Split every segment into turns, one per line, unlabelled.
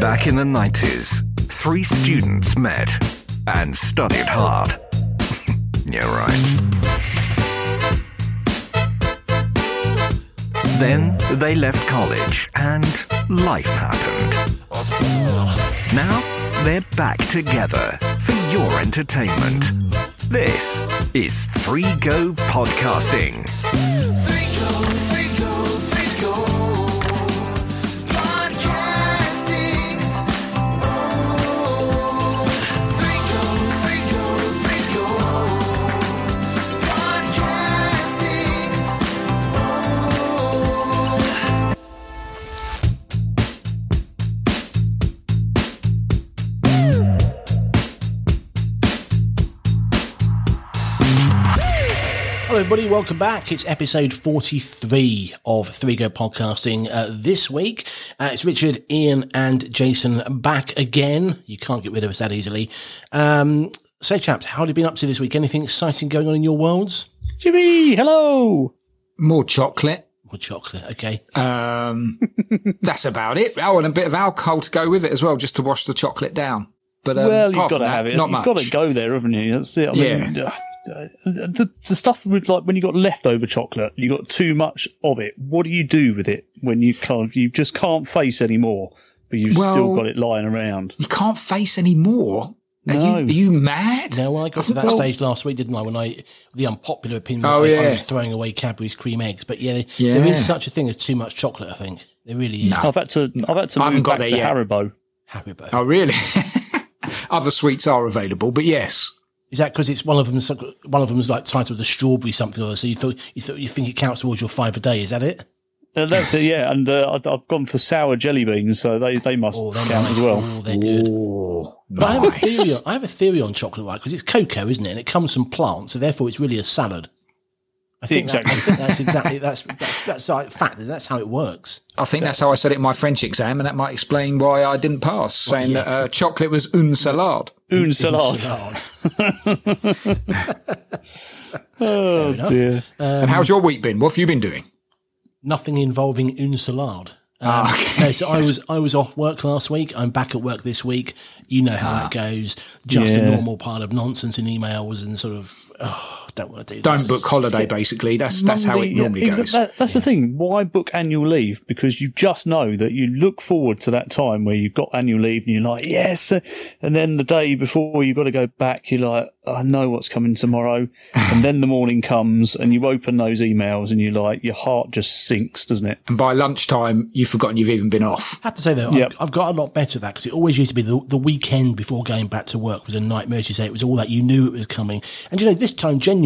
Back in the 90s, three students met and studied hard. yeah, right. Then they left college and life happened. Now they're back together for your entertainment. This is 3 Go Podcasting.
Everybody. Welcome back. It's episode 43 of Three Go Podcasting. Uh, this week, uh, it's Richard, Ian, and Jason back again. You can't get rid of us that easily. Um, so, chaps, how have you been up to this week? Anything exciting going on in your worlds?
Jimmy, hello.
More chocolate.
More chocolate, okay.
Um, that's about it. Oh, and a bit of alcohol to go with it as well, just to wash the chocolate down. But um,
well, you've got to
that,
have it.
Not
you've
much.
got to go there, haven't you? That's it. I mean, uh, the, the stuff with like when you got leftover chocolate, you got too much of it. What do you do with it when you can't? You just can't face anymore, but you've still got it lying around.
You can't face anymore. Are,
No.
you, are you mad?
No, I got to that
Well-
stage last week, didn't I? When I, the unpopular opinion,
Oh,
I, I was throwing away Cadbury's cream eggs. But yeah, there is such a thing as too much chocolate, I think. There really is.
I've had to. I've had to
I haven't
move
got
back
there
to
yet.
Haribo.
Haribo.
Oh, really? Other sweets are available, but yes.
Is that because it's one of them? one of them's like titled the strawberry something or other? So you thought you thought you think it counts towards your five a day? Is that it?
Uh, that's it, yeah. And uh, I've, I've gone for sour jelly beans, so they, they must
Oh,
count
nice.
as well.
Oh, they're good.
Oh,
But I have a theory. On, I have a theory on chocolate, right? Because it's cocoa, isn't it? And it comes from plants, so therefore it's really a salad. I think that-
Exactly.
I think that's exactly that's that's that's like fact. That's how it works.
I think that's how I said it in my French exam, and that might explain why I didn't pass, saying
yes.
that uh, chocolate was une salade.
Un salad.
Salad.
Oh
enough.
dear.
and how's your week been? What have you been doing?
Nothing involving une salade. Um,
Ah, okay.
No, so I was I was off work last week. I'm back at work this week. You know how that goes. Just a normal pile of nonsense and emails and sort of. Oh, don't want to do.
Don't
this.
book holiday, basically. That's that's how it
Monday- yeah,
normally goes.
that- that's the thing. Why book annual leave? Because you just know that you look forward to that time where you've got annual leave and you're like, yes. And then the day before you've got to go back, you're like, I know what's coming tomorrow. and then the morning comes and you open those emails and you're like, your heart just sinks, doesn't it?
And by lunchtime, you've forgotten you've even been off.
I have to say though,
Yep.
I've, I've got a lot better at that because it always used to be the, the weekend before going back to work was a nightmare. As you say, it was all that you knew it was coming. And you know, this time, genuinely,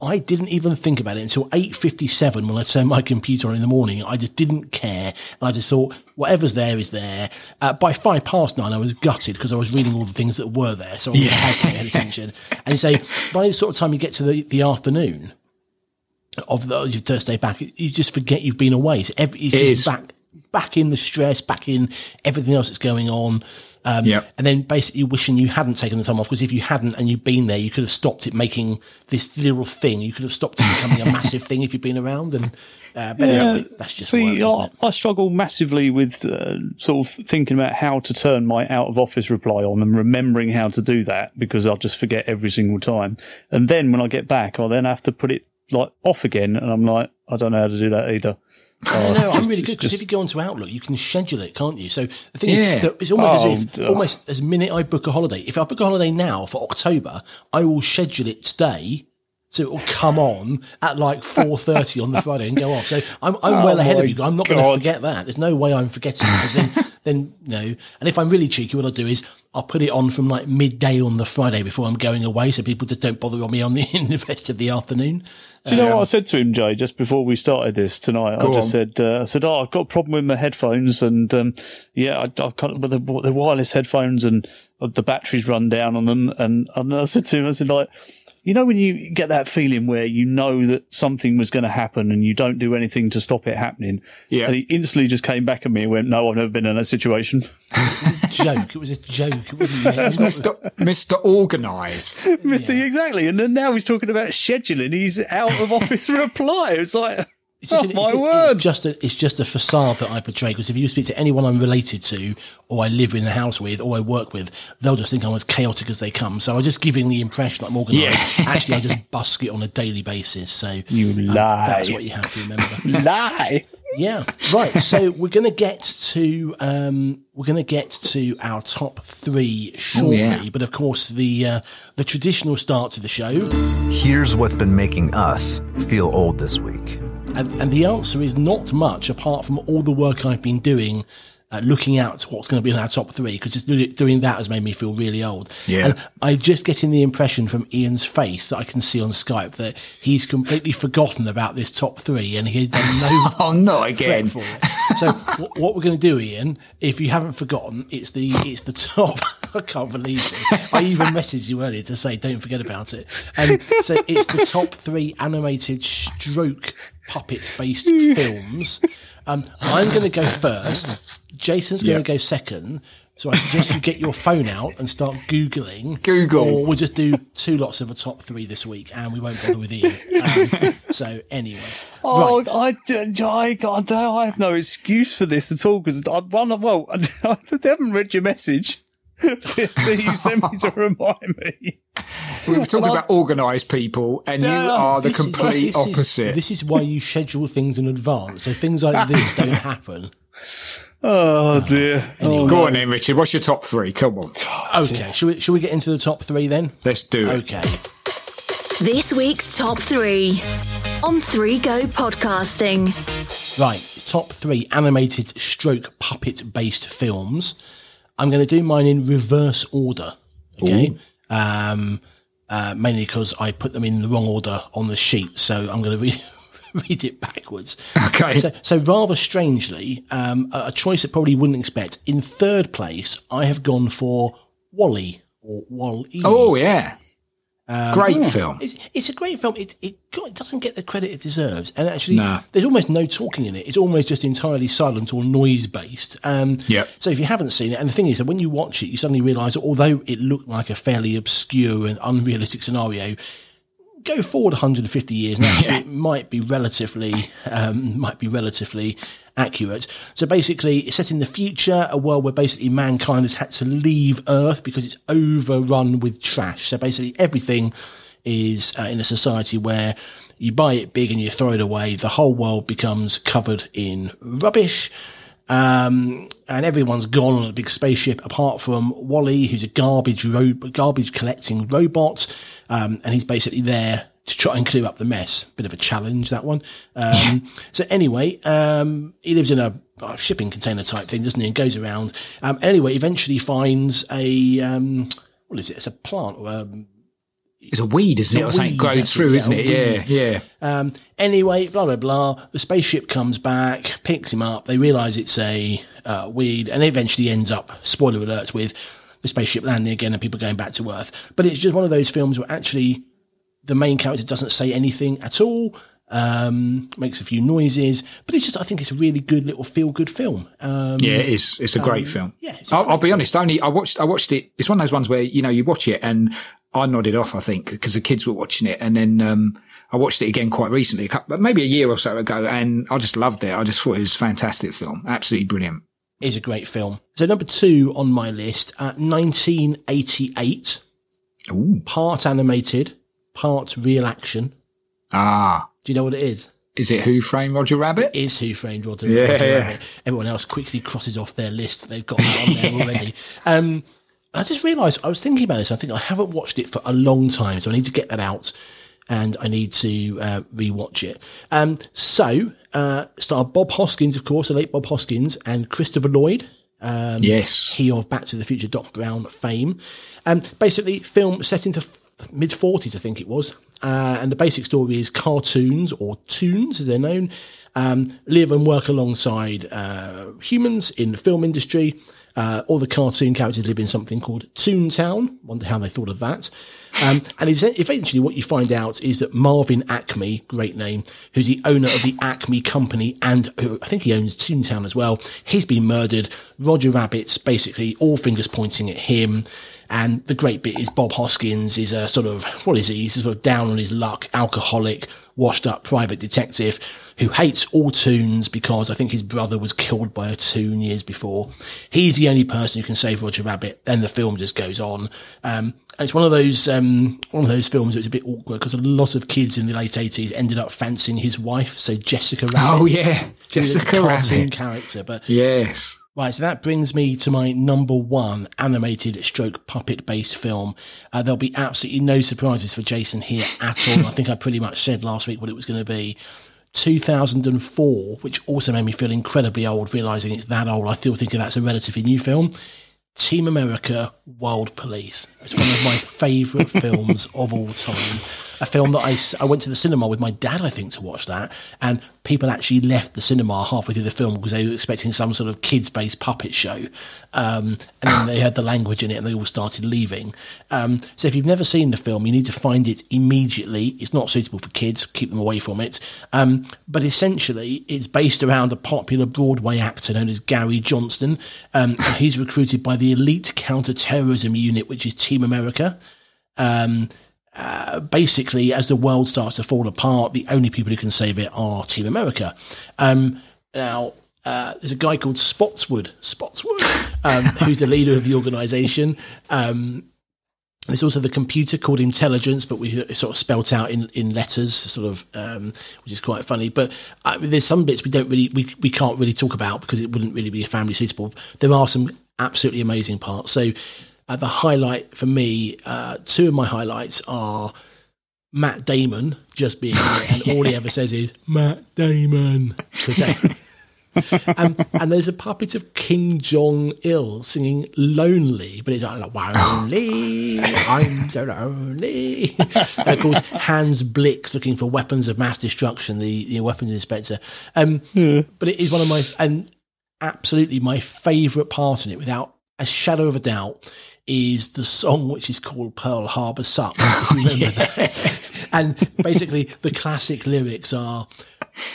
I didn't even think about it until 8.57 when I turned my computer on in the morning. I just didn't care. And I just thought, whatever's there is there. Uh, by five past nine, I was gutted because I was reading all the things that were there. So I yeah. had paying attention. And you say, by the sort of time you get to the, the afternoon, of the your Thursday back, you just forget you've been away. So every, it's
It
just
is.
back, back in the stress, back in everything else that's going on. Um,
Yep.
and then basically wishing you hadn't taken the time off because if you hadn't and you'd been there, you could have stopped it making this little thing. You could have stopped it becoming a massive thing if you'd been around. And uh, but anyway, that's just
See,
work,
I. I struggle massively with uh, sort of thinking about how to turn my out of office reply on and remembering how to do that because I'll just forget every single time. And then when I get back, I'll then have to put it like off again, and I'm like, I don't know how to do that either.
No, no, I'm really good because if you go onto Outlook, you can schedule it, can't you? So the thing
Yeah.
is, it's almost
Oh,
as if,
duh.
almost as minute I book a holiday. If I book a holiday now for October, I will schedule it today. So it will come on at like four thirty on the Friday and go off. So I'm I'm well ahead of you. I'm not going to forget that. There's no way I'm forgetting because then then you know. And if I'm really cheeky, what I'll do is I'll put it on from like midday on the Friday before I'm going away, so people just don't bother on me on the, in the rest of the afternoon.
Do you know what I said to him, Jay, just before we started this tonight? I just
on.
said, uh, I said, oh, I've got a problem with my headphones, and um, yeah, I, I've got with the, the wireless headphones, and uh, the batteries run down on them, and, and I said to him, I said, like, you know, when you get that feeling where you know that something was going to happen and you don't do anything to stop it happening.
Yeah.
And he instantly just came back at me and went, no, I've never been in that situation.
joke. It was a joke. It wasn't. It was
Mr. Mr. Organised.
Mr. Exactly. And then now he's talking about scheduling. He's out of office reply. It's like,
It's just,
Oh,
an-
my
it's, a-
word.
it's just a it's just a facade that I portray. Because if you speak to anyone I'm related to, or I live in a house with, or I work with, they'll just think I'm as chaotic as they come. So I'm just giving the impression that I'm organised. Actually, I just busk it on a daily basis. So
You
um,
lie.
that's what you have to remember.
Lie.
Yeah, right. So we're going to get to um, we're going to get to our top three shortly,
yeah.
but of course the uh, the traditional start to the show,
Here's what's been making us feel old this week.
And, and the answer is not much apart from all the work I've been doing. Uh, looking out what's going to be in our top three because just doing that has made me feel really old.
Yeah.
And I'm just getting the impression from Ian's face that I can see on Skype that he's completely forgotten about this top three and he's done no
Oh, not again.
for it. So wh- what we're going to do, Ian, if you haven't forgotten, it's the it's the top. I can't believe it. I even messaged you earlier to say don't forget about it. Um, so it's the top three animated stroke puppet based films. Um, I'm going to go first. Jason's going
Yeah.
to go second. So I suggest you get your phone out and start googling.
Google.
Or we'll just do two lots of a top three this week, and we won't bother with Ian. Um, so anyway,
Oh,
right.
I, d- I, God, I have no excuse for this at all because I'd one. Well, I haven't read your message that you sent me to remind me.
We were talking about organised people, and you
Yeah,
are the
This is-
complete
this is-
opposite.
this is why you schedule things in advance, so things like this don't happen.
Oh dear. Oh,
Go on then, Richard. What's your top three? Come on.
Okay, shall we, shall we get into the top three then?
Let's do it.
Okay.
This week's top three on 3 Go Podcasting.
Right, top three animated stroke puppet based films. I'm going to do mine in reverse order. Okay. Um, uh, mainly because I put them in the wrong order on the sheet. So I'm going to read, read it backwards.
Okay.
So, so rather strangely, um, a, a choice that probably wouldn't expect. In third place, I have gone for Wally or Wall-E.
Oh, yeah.
Um,
Great film.
It's, it's a great film. It, it, got- it doesn't get the credit it deserves. And actually,
No.
there's almost no talking in it. It's almost just entirely silent or noise based. Um,
Yep.
So if you haven't seen it, and the thing is that when you watch it, you suddenly realise that although it looked like a fairly obscure and unrealistic scenario, go forward 150 years now, it might be relatively um, might be relatively accurate. So basically, it's set in the future, a world where basically mankind has had to leave Earth because it's overrun with trash. So basically, everything is uh, in a society where you buy it big and you throw it away. The whole world becomes covered in rubbish. Um, and everyone's gone on a big spaceship apart from Wally, who's a garbage ro- garbage collecting robot. Um, and he's basically there to try and clear up the mess. Bit of a challenge, that one. Um, so anyway, um, he lives in a, a shipping container type thing, doesn't he? And goes around. Um, anyway, eventually finds a, um, what is it? It's a plant or a
It's a weed, isn't it?
a
Or something grows
that's
through,
yeah,
isn't it? Yeah,
weed.
yeah.
Um, anyway, blah blah blah. The spaceship comes back, picks him up. They realise it's a uh, weed, and it eventually ends up. Spoiler alert! With the spaceship landing again and people going back to Earth. But it's just one of those films where actually the main character doesn't say anything at all. Um, makes a few noises, but it's just I think it's a really good little feel good film. Um,
Yeah, it is. It's a great film.
yeah, it's a
I'll,
great
I'll be honest. Only I watched. I watched it. It's one of those ones where you know you watch it and I nodded off. I think because the kids were watching it, and then um, I watched it again quite recently, a couple, maybe a year or so ago, and I just loved it. I just thought it was a fantastic film. Absolutely brilliant.
is a great film. So number two on my list, uh, 1988,
Ooh.
part animated, part real action.
Ah,
Do you know what it is?
is it Who Framed Roger Rabbit?
Is Who Framed Roger,
Yeah,
Roger
yeah.
Rabbit. Everyone else quickly crosses off their list. They've got that on there already. Um, I just realised I was thinking about this. I think I haven't watched it for a long time, so I need to get that out and I need to uh, rewatch it. Um, so, uh, star Bob Hoskins, of course, the late Bob Hoskins, and Christopher Lloyd. Um,
yes.
he of Back to the Future Doc Brown fame. Um, basically, film set into f- mid 40s, I think it was. Uh, and the basic story is cartoons, or toons as they're known, um, live and work alongside uh, humans in the film industry. Uh, all the cartoon characters live in something called Toontown. Wonder how they thought of that. Um, and eventually, what you find out is that Marvin Acme, great name, who's the owner of the Acme Company, and who I think he owns Toontown as well, he's been murdered. Roger Rabbit's basically all fingers pointing at him. And the great bit is Bob Hoskins is a sort of, what is he? He's a sort of down on his luck, alcoholic, washed up private detective who hates all toons because I think his brother was killed by a toon years before. He's the only person who can save Roger Rabbit. Then the film just goes on. Um, and it's one of those um, one of those films that was a bit awkward because a lot of kids in the late eighties ended up fancying his wife, so Jessica Rabbit.
Oh yeah,
who was a
Jessica
cartoon
Rabbit.
character. But
Yes.
Right, so that brings me to my number one animated stroke puppet based film. Uh, there'll be absolutely no surprises for Jason here at all. I think I pretty much said last week what it was going to be. 2004, which also made me feel incredibly old, realizing it's that old. I still think that's a relatively new film. Team America World Police. It's one of my favourite films of all time. A film that I, I went to the cinema with my dad, I think, to watch that. And people actually left the cinema halfway through the film because they were expecting some sort of kids based puppet show. Um, and then they heard the language in it and they all started leaving. Um, so if you've never seen the film, you need to find it immediately. It's not suitable for kids, keep them away from it. Um, but essentially, it's based around a popular Broadway actor known as Gary Johnston. Um, and he's recruited by the elite counter-terrorism unit, which is Team America. Um, uh, basically, as the world starts to fall apart, the only people who can save it are Team America. Um, now, uh, there's a guy called Spotswood, Spotswood, um, who's the leader of the organisation. Um, there's also the computer called intelligence, but we sort of spelt out in, in letters, sort of, um, which is quite funny. But uh, there's some bits we don't really, we, we can't really talk about because it wouldn't really be family suitable. There are some absolutely amazing parts. So, uh, the highlight for me, uh, two of my highlights are Matt Damon just being there, and all he ever says is Matt Damon. um, and there's a puppet of Kim Jong Il singing "Lonely," but it's like "Lonely, I'm so lonely." and of course, Hans Blix looking for weapons of mass destruction, the, the weapons inspector. Um, But it is one of my and absolutely my favourite part in it, without a shadow of a doubt, is the song which is called Pearl Harbor Sucks. Oh, Remember that. And basically, the classic lyrics are.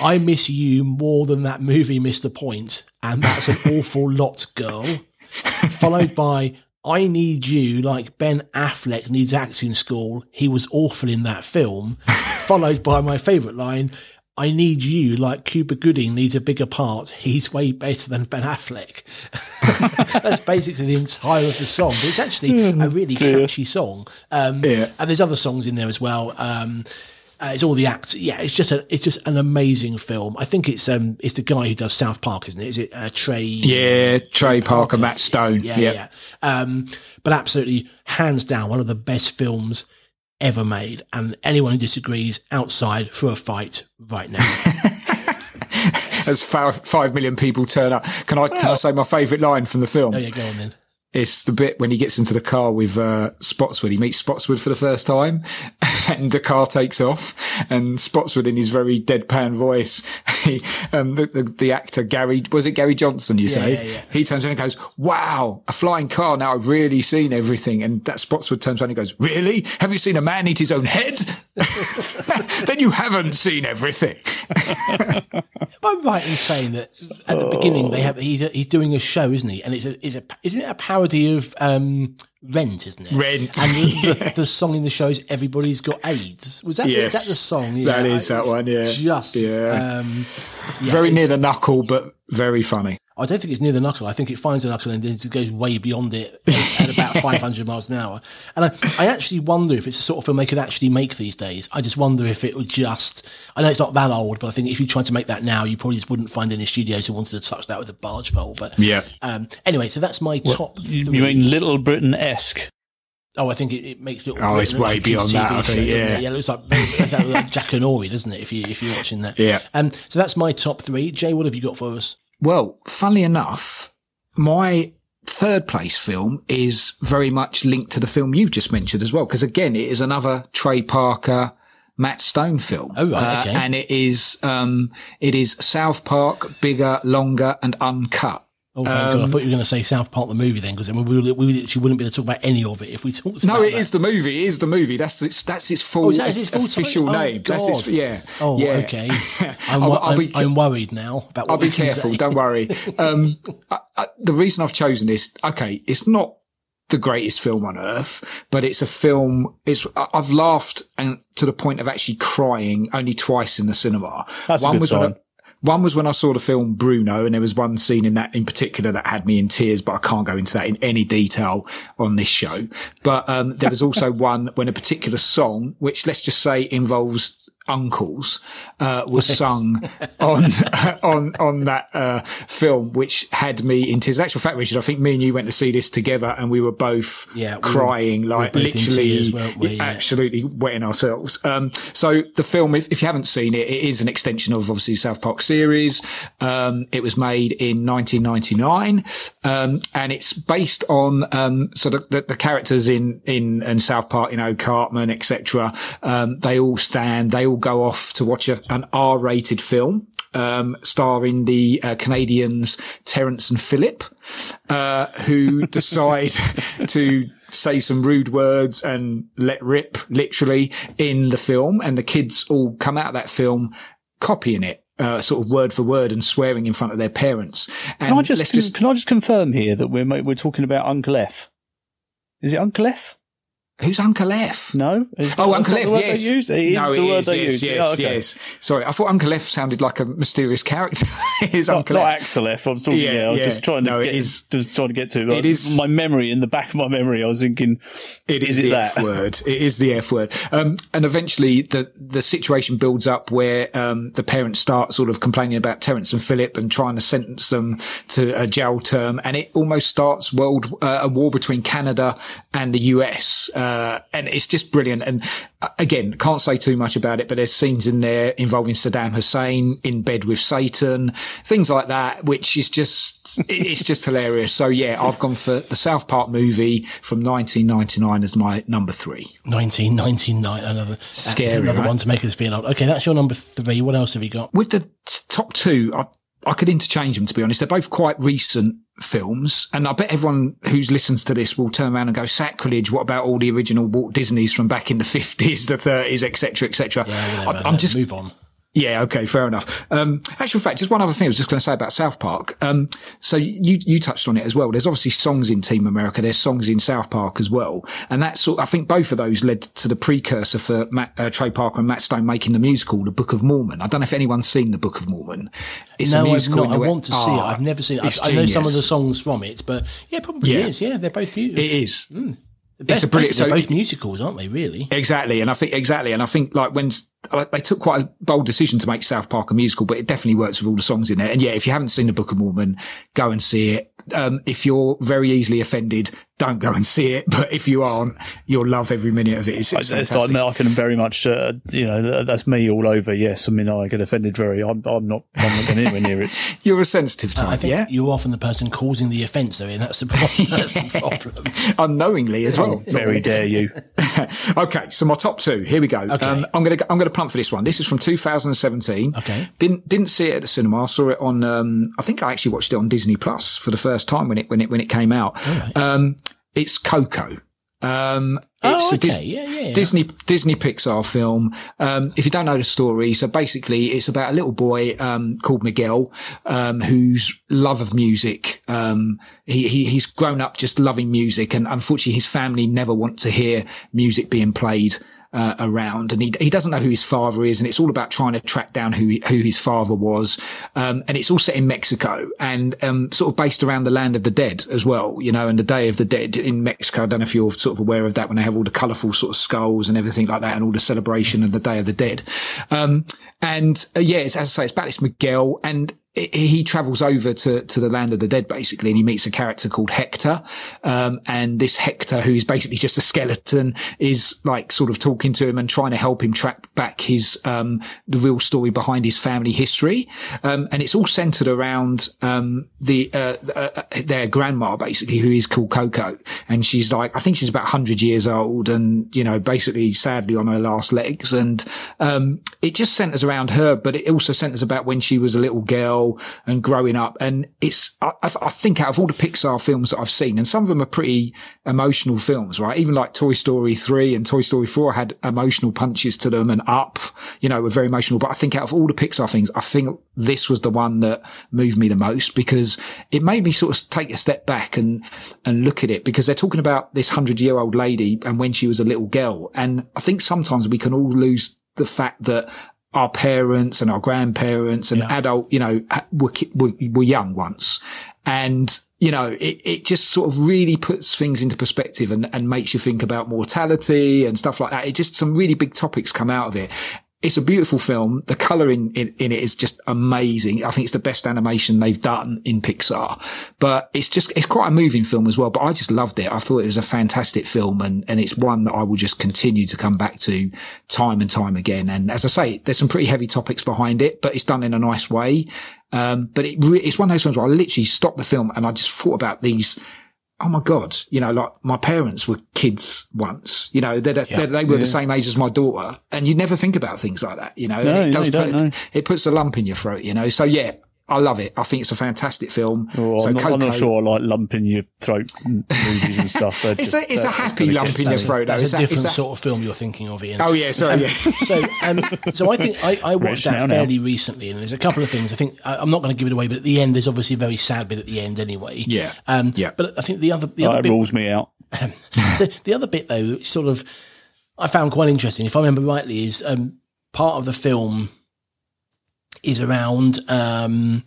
I miss you more than that movie missed the point, and that's an awful lot, girl. Followed by I need you like Ben Affleck needs acting school. He was awful in that film. Followed by my favourite line, I need you like Cuba Gooding needs a bigger part. He's way better than Ben Affleck. That's basically the entire of the song, but it's actually a really catchy song. Um,
Yeah.
and there's other songs in there as well. Um, uh, it's all the acts. Yeah, it's just a, it's just an amazing film. I think it's um, it's the guy who does South Park, isn't it? Is it uh, Trey?
Yeah, Trey Parker, Matt Stone.
yeah,
Yeah.
yeah. Um, but absolutely, hands down, one of the best films ever made. And anyone who disagrees, outside for a fight right now.
As five, five million people turn up, can I can I say my favourite line from the film?
oh yeah, go on then.
It's the bit when he gets into the car with uh, Spotswood. He meets Spotswood for the first time, and the car takes off. And Spotswood, in his very deadpan voice, he, um, the, the the actor Gary was it Gary Johnson? You say
yeah, yeah.
he turns around and goes, "Wow, a flying car! Now I've really seen everything." And that Spotswood turns around and goes, "Really? Have you seen a man eat his own head? then you haven't seen everything."
I'm right in saying that at the beginning they have he's he's doing a show, isn't he? And it's a, it's a isn't it a parody of um, Rent, isn't it?
Rent,
And the,
yeah.
the, the song in the show is "Everybody's Got AIDS." Was that
Yes.
the, that the song?
That is that one, yeah.
Just
Yeah.
Um, yeah,
very near the knuckle, but very funny.
I don't think it's near the knuckle. I think it finds the knuckle and then it goes way beyond it about 500 miles an hour. And I, I actually wonder if it's the sort of film they could actually make these days. I just wonder if it would just, I know it's not that old, but I think if you tried to make that now, you probably just wouldn't find any studios who wanted to touch that with a barge pole. But
Yeah.
um, anyway, so that's my top
You mean Little Britain esque?
Oh, I think it, it makes little.
Oh,
Britain
it's
look
way
like a kids'
beyond that,
TV
I think,
doesn't
yeah.
it? yeah. It looks like, it like Jackanory, doesn't it? If you if you're watching that,
Yeah.
Um, so that's my top three. Jay, what have you got for us?
Well, funnily enough, my third place film is very much linked to the film you've just mentioned as well, because again, it is another Trey Parker, Matt Stone film.
Oh, right, okay.
and it is, um, it is South Park, bigger, longer, and uncut.
Oh, thank God. I thought you were going to say South Park the movie then, because we, we, we literally wouldn't be able to talk about any of it if we talked about it.
No,
about
it is the movie. It is the movie. That's its that's its full,
Oh, is that its full
official
title? Oh,
name. That's its, yeah.
Oh,
yeah.
okay. I'm,
I'll- I'll
I'm,
be-
I'm worried now about what
I'll be careful.
say.
Don't worry. Um, I, I, the reason I've chosen this, okay, it's not the greatest film on earth, but it's a film. It's I've laughed and to the point of actually crying only twice in the cinema.
That's a
one
good
was when I,
sign.
One was when I saw the film Bruno, and there was one scene in that in particular that had me in tears, but I can't go into that in any detail on this show. But um, there was also one when a particular song, which let's just say involves uncles, uh, was sung on on on that uh, film, which had me in tears. Actual fact, Richard, I think me and you went to see this together, and we were both
Yeah, we
crying,
we were
like
both
literally,
we? Yeah.
absolutely wetting ourselves. Um, so the film, if, if you haven't seen it, it is an extension of obviously South Park series. Um, it was made in 1999, um, and it's based on um, so the, the, the characters in in in South Park, you know, Cartman, etc. Um, they all stand, they all go off to watch a, an R-rated film. Um, starring the uh, Canadians Terence and Philip, uh, who decide to say some rude words and let rip literally in the film. And the kids all come out of that film copying it. Uh, sort of word for word and swearing in front of their parents. And
Can I just,
let's
con- can I just confirm here that we're we're talking about Uncle F? Is it Uncle F?
Who's Uncle F?
No. Is-
Oh, Uncle F,
the
yes.
They use? It is
no,
the
it
word
is, yes,
use.
yes,
Oh, okay.
yes. Sorry, I thought Uncle F sounded like a mysterious character. His
Not,
Uncle
not
F.
Axel F. I'm talking.
Yeah,
Yeah, I was
yeah.
just trying to
No, it
get.
is-
Just trying to get to.
It is-
my memory in the back of my memory. I was thinking,
It is,
is it
the
that?
F word. It is the F word. Um, and eventually the, the situation builds up where, um, the parents start sort of complaining about Terence and Philip and trying to sentence them to a jail term. And it almost starts world, uh, a war between Canada and the US. Uh, and it's just brilliant. And uh, again, can't say too much about it, but there's scenes in there involving Saddam Hussein in bed with Satan, things like that, which is just, it's just hilarious. So yeah, I've gone for the South Park movie from 1999 as my number three.
1999, another
Scary,
another
right?
one to make us feel old. Okay, that's your number three. What else have you got?
With the t- top two, I, I could interchange them to be honest. They're both quite recent films, and I bet everyone who's listens to this will turn around and go sacrilege. What about all the original Walt Disneys from back in the fifties, the thirties, etc., etc. I'm just
move on.
Yeah, okay, fair enough. Um, actual fact, just one other thing I was just going to say about South Park. Um, so you, you touched on it as well. There's obviously songs in Team America. There's songs in South Park as well. And that's, sort I think both of those led to the precursor for Matt, uh, Trey Parker and Matt Stone making the musical, The Book of Mormon. I don't know if anyone's seen The Book of Mormon. It's
No,
a
I've
musical.
not. I want to see it.
Ah,
I've never seen it.
it's
I, I know some of the songs from it, but yeah, probably
Yeah.
is. Yeah, they're both beautiful.
It is.
Best-
a brilliant-
They're
so-
both musicals, aren't they? Really?
Exactly, and I think exactly, and I think like when they took quite a bold decision to make South Park a musical, but it definitely works with all the songs in there. And yeah, if you haven't seen the Book of Mormon, go and see it. Um, if you're very easily offended, don't go and see it. But if you aren't, you'll love every minute of it. It's, it's
It's
fantastic.
like, I can very much, uh, you know, that's me all over. Yes, I mean, I get offended very. I'm, I'm not. I'm not going anywhere near it.
You're a sensitive type,
I think
yeah,
you're often the person causing the offence, though, and that's the problem. That's the problem.
unknowingly as well.
Very dare you.
okay, so my top two. Here we go.
Okay.
Um, I'm gonna I'm gonna for this one. This is from 2017.
Okay.
Didn't didn't see it at the cinema. I saw it on. Um, I think I actually watched it on Disney Plus for the first time when it when it when it came out. Um, it's Coco. Um,
Oh,
it's a
okay.
Dis-
Yeah, yeah, yeah.
Disney Disney Pixar film. Um, if you don't know the story, so basically it's about a little boy um, called Miguel, um, whose love of music. Um, he, he he's grown up just loving music, and unfortunately his family never want to hear music being played. Uh, around. And he, he doesn't know who his father is and it's all about trying to track down who who his father was. Um, and it's all set in Mexico and um, sort of based around the land of the dead as well you know and the day of the dead in Mexico. I don't know if you're sort of aware of that when they have all the colourful sort of skulls and everything like that and all the celebration of the day of the dead. Um, and uh, yeah it's, as I say it's about this Miguel. And he- travels over to, to the land of the dead basically and he meets a character called Hector. Um, and this Hector, who's basically just a skeleton, is like sort of talking to him and trying to help him track back his, um, the real story behind his family history. Um, and it's all centered around, um, the, uh, uh, uh, their grandma basically, who is called Coco. And she's like, I think she's about 100 years old and, you know, basically sadly on her last legs. And, um, it just centers around her, but it also centers about when she was a little girl and growing up. And it's, I, I I think out of all the Pixar films that I've seen, and some of them are pretty emotional films, right? Even like Toy Story 3 and Toy Story 4 had emotional punches to them and Up, you know, were very emotional. But I think out of all the Pixar things, I think this was the one that moved me the most because it made me sort of take a step back and, and look at it because they're talking about this hundred year old lady and when she was a little girl. And I think sometimes we can all lose the fact that our parents and our grandparents and adult, you know, were, were young once. And, you know, it, it just sort of really puts things into perspective and, and makes you think about mortality and stuff like that. It just, some really big topics come out of it. It's a beautiful film. The colouring in, in it is just amazing. I think it's the best animation they've done in Pixar, but it's just, it's quite a moving film as well. But I just loved it. I thought it was a fantastic film and, and it's one that I will just continue to come back to time and time again. And as I say, there's some pretty heavy topics behind it, but it's done in a nice way. Um, but it re- it's one of those ones where I literally stopped the film and I just thought about these. Oh my God, you know, like my parents were kids once, you know, they're, they're, they were the same age as my daughter and you never think about things like that, you know,
No,
it
no,
does
you don't
put,
know.
it puts a lump in your throat, you know, so yeah, I love it. I think it's a fantastic film.
Well,
so
I'm, not, I'm not sure I like lump in your throat movies and stuff.
It's
just-
a, it's a happy lump in your
That's,
throat, though.
that's
It's
a
a- it's
different
a-
sort of film you're thinking of, Ian.
Oh yeah, sorry, yeah.
so, um, so I think I, I watched
Rich now,
that
now.
fairly recently, and there's a couple of things. I think I, I'm not going to give it away, but at the end, there's obviously a very sad bit at the end, anyway.
Yeah.
Um,
Yeah.
But I think the other the
Oh,
other
That
bit,
rules me out.
so the other bit though, sort of, I found quite interesting. If I remember rightly, is um, part of the film is around um,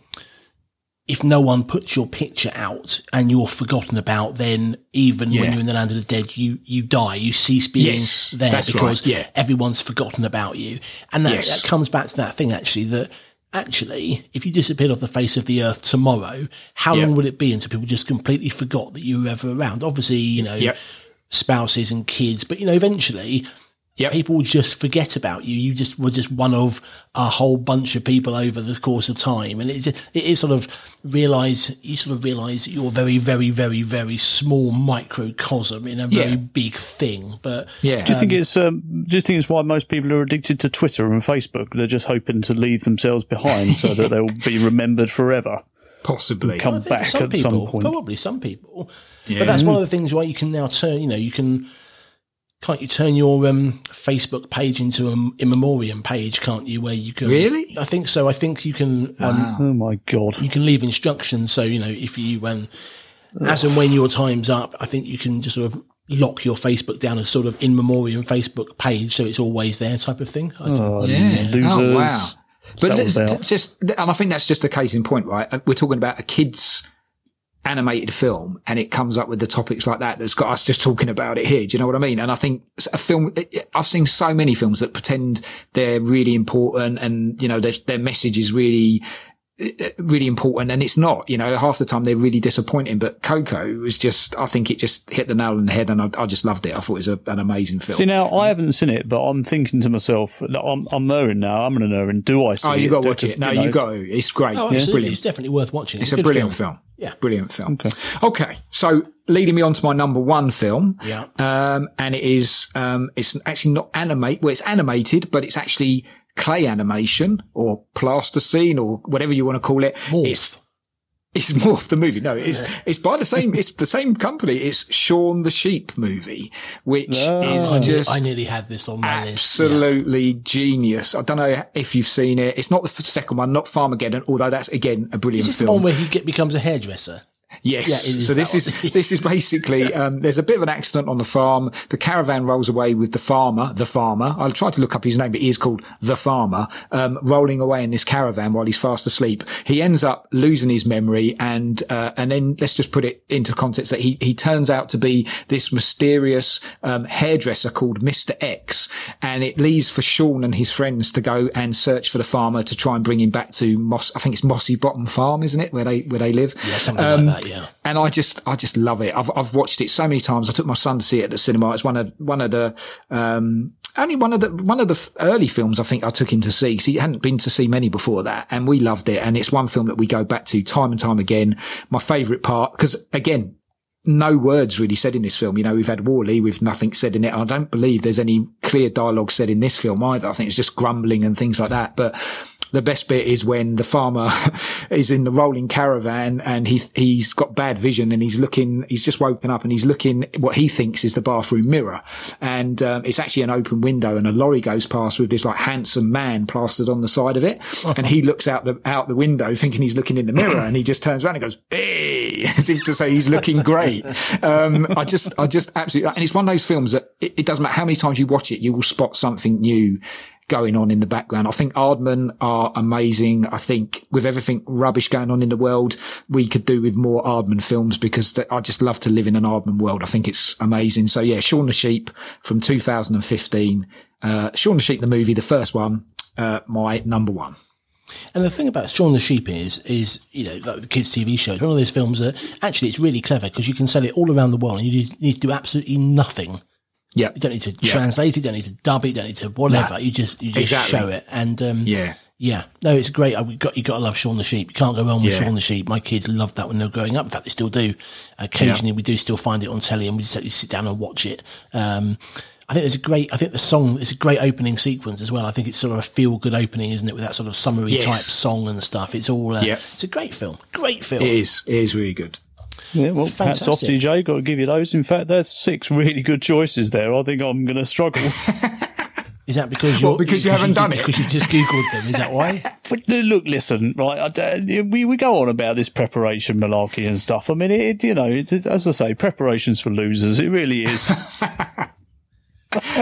if no one puts your picture out and you're forgotten about, then even when you're in the land of the dead, you you die. You cease being
Yes,
there because
right, yeah.
everyone's forgotten about you, and that,
Yes.
that comes back to that thing actually that. Actually, if you disappeared off the face of the earth tomorrow, how
Yeah.
long would it be until people just completely forgot that you were ever around? Obviously, you know,
Yep.
spouses and kids, but you know, eventually
Yep.
people will just forget about you. You just were just one of a whole bunch of people over the course of time. And it, it is sort of realize, you sort of realize that you're a very, very, very, very small microcosm in a very
Yeah.
big thing. But
Yeah.
Do you think it's um, do you think it's why most people are addicted to Twitter and Facebook? They're just hoping to leave themselves behind so that they'll be remembered forever.
Possibly.
Come back
some
at
people,
some point.
probably some people.
Yeah.
But that's one of the things where you can now turn, you know, you can, can't you turn your um, Facebook page into an in memoriam page, can't you? Where you can.
Really?
I think so. I think you can. Um,
Oh my god!
you can leave instructions. So, you know, if you, when, as and when your time's up, I think you can just sort of lock your Facebook down as sort of in memoriam Facebook page. So it's always there type of thing. I think.
Oh,
Yeah.
losers.
Oh, wow. But it's,
was out.
it's just, and I think that's just a case in point, right? Uh, We're talking about a kids animated film and it comes up with the topics like that that's got us just talking about it here. Do you know what I mean? And I think a film, I've seen so many films that pretend they're really important and, you know, their, their message is really, uh, really important and it's not, you know, half the time they're really disappointing, but Coco was just, I think it just hit the nail on the head and I, I just loved it. I thought it was a, an amazing film.
See now, I haven't seen it, but I'm thinking to myself, that I'm I'm erring now. I'm an erring. Do I see
Oh, you got to
Do-
watch it.
just,
No,
know,
you got to. It's great.
Oh,
It's
absolutely.
brilliant.
It's definitely worth watching.
It's a
good
brilliant film.
Yeah.
Brilliant film.
Okay.
Okay. So leading me on to my number one film.
Yeah.
Um, and it is, um, it's actually not animate, well, it's animated, but it's actually clay animation or plasticine or whatever you want to call it. It's,
Morph.
more of the movie. No, it's, it's by the same, it's the same company. It's Shaun the Sheep movie, which ah. is
I,
just
I nearly had this on my list.
absolutely genius. I don't know if you've seen it. It's not the second one, not Farmageddon, although that's again a brilliant
Is this the one where he get, becomes a hairdresser?
Yes.
Yeah,
so this
that
is
one.
this is basically um, there's a bit of an accident on the farm. The caravan rolls away with the farmer. The farmer. I'll try to look up his name, but he is called the farmer. Um, rolling away in this caravan while he's fast asleep. He ends up losing his memory, and uh, and then let's just put it into context that he he turns out to be this mysterious um, hairdresser called Mister X, and it leaves for Shaun and his friends to go and search for the farmer to try and bring him back to Moss. I think it's Mossy Bottom Farm, isn't it, where they where they live?
Yeah, something
Um,
like that, yeah.
And I just, I just love it. I've, I've watched it so many times. I took my son to see it at the cinema. It's one of, one of the, um, only one of the, one of the early films I think I took him to see. he hadn't been to see many before that. And we loved it. And it's one film that we go back to time and time again. My favorite part, because again, no words really said in this film. You know, we've had Wall-E with nothing said in it. I don't believe there's any clear dialogue said in this film either. I think it's just grumbling and things like that. But the best bit is when the farmer is in the rolling caravan and he he's got bad vision and he's looking he's just woken up and he's looking what he thinks is the bathroom mirror and um, it's actually an open window and a lorry goes past with this like handsome man plastered on the side of it and he looks out the out the window thinking he's looking in the mirror and he just turns around and goes hey as if to say he's looking great um, I just I just absolutely and it's one of those films that it, it doesn't matter how many times you watch it you will spot something new going on in the background. I think Aardman are amazing. I think with everything rubbish going on in the world, we could do with more Aardman films because I just love to live in an Aardman world. I think it's amazing. So yeah, Shaun the Sheep from 2015. Uh, Shaun the Sheep, the movie, the first one, uh, my number one.
And the thing about Shaun the Sheep is, is you know, like the kids' TV shows, one of those films that actually it's really clever because you can sell it all around the world and you need to do absolutely nothing
Yeah.
You don't need to
Yeah.
translate it. You don't need to dub it. You don't need to whatever.
Nah.
you just you just
Exactly.
show it. And um,
Yeah.
yeah, no, it's great. I, we got you got to love Shaun the Sheep. You can't go wrong with
Yeah.
Shaun the Sheep. My kids loved that when they were growing up. In fact, they still do. Occasionally, we do still find it on telly, and we just sit down and watch it. Um, I think there's a great. I think the song is a great opening sequence as well. I think it's sort of a feel good opening, isn't it? With that sort of summery
Yes.
type song and stuff. It's all. Uh,
Yeah.
It's a great film. Great film.
It is. It is really good.
Yeah, well, hats off
Fantastic.
to you, Jay. Got to give you those. In fact, there's six really good choices there. I think I'm going to struggle.
Is that because you're
Well, because you haven't done it.
Because you just googled them. Is that why?
But uh, look, listen, right? I d- we we go on about this preparation malarkey and stuff. I mean, it you know, it, as I say, preparations for losers. It really is.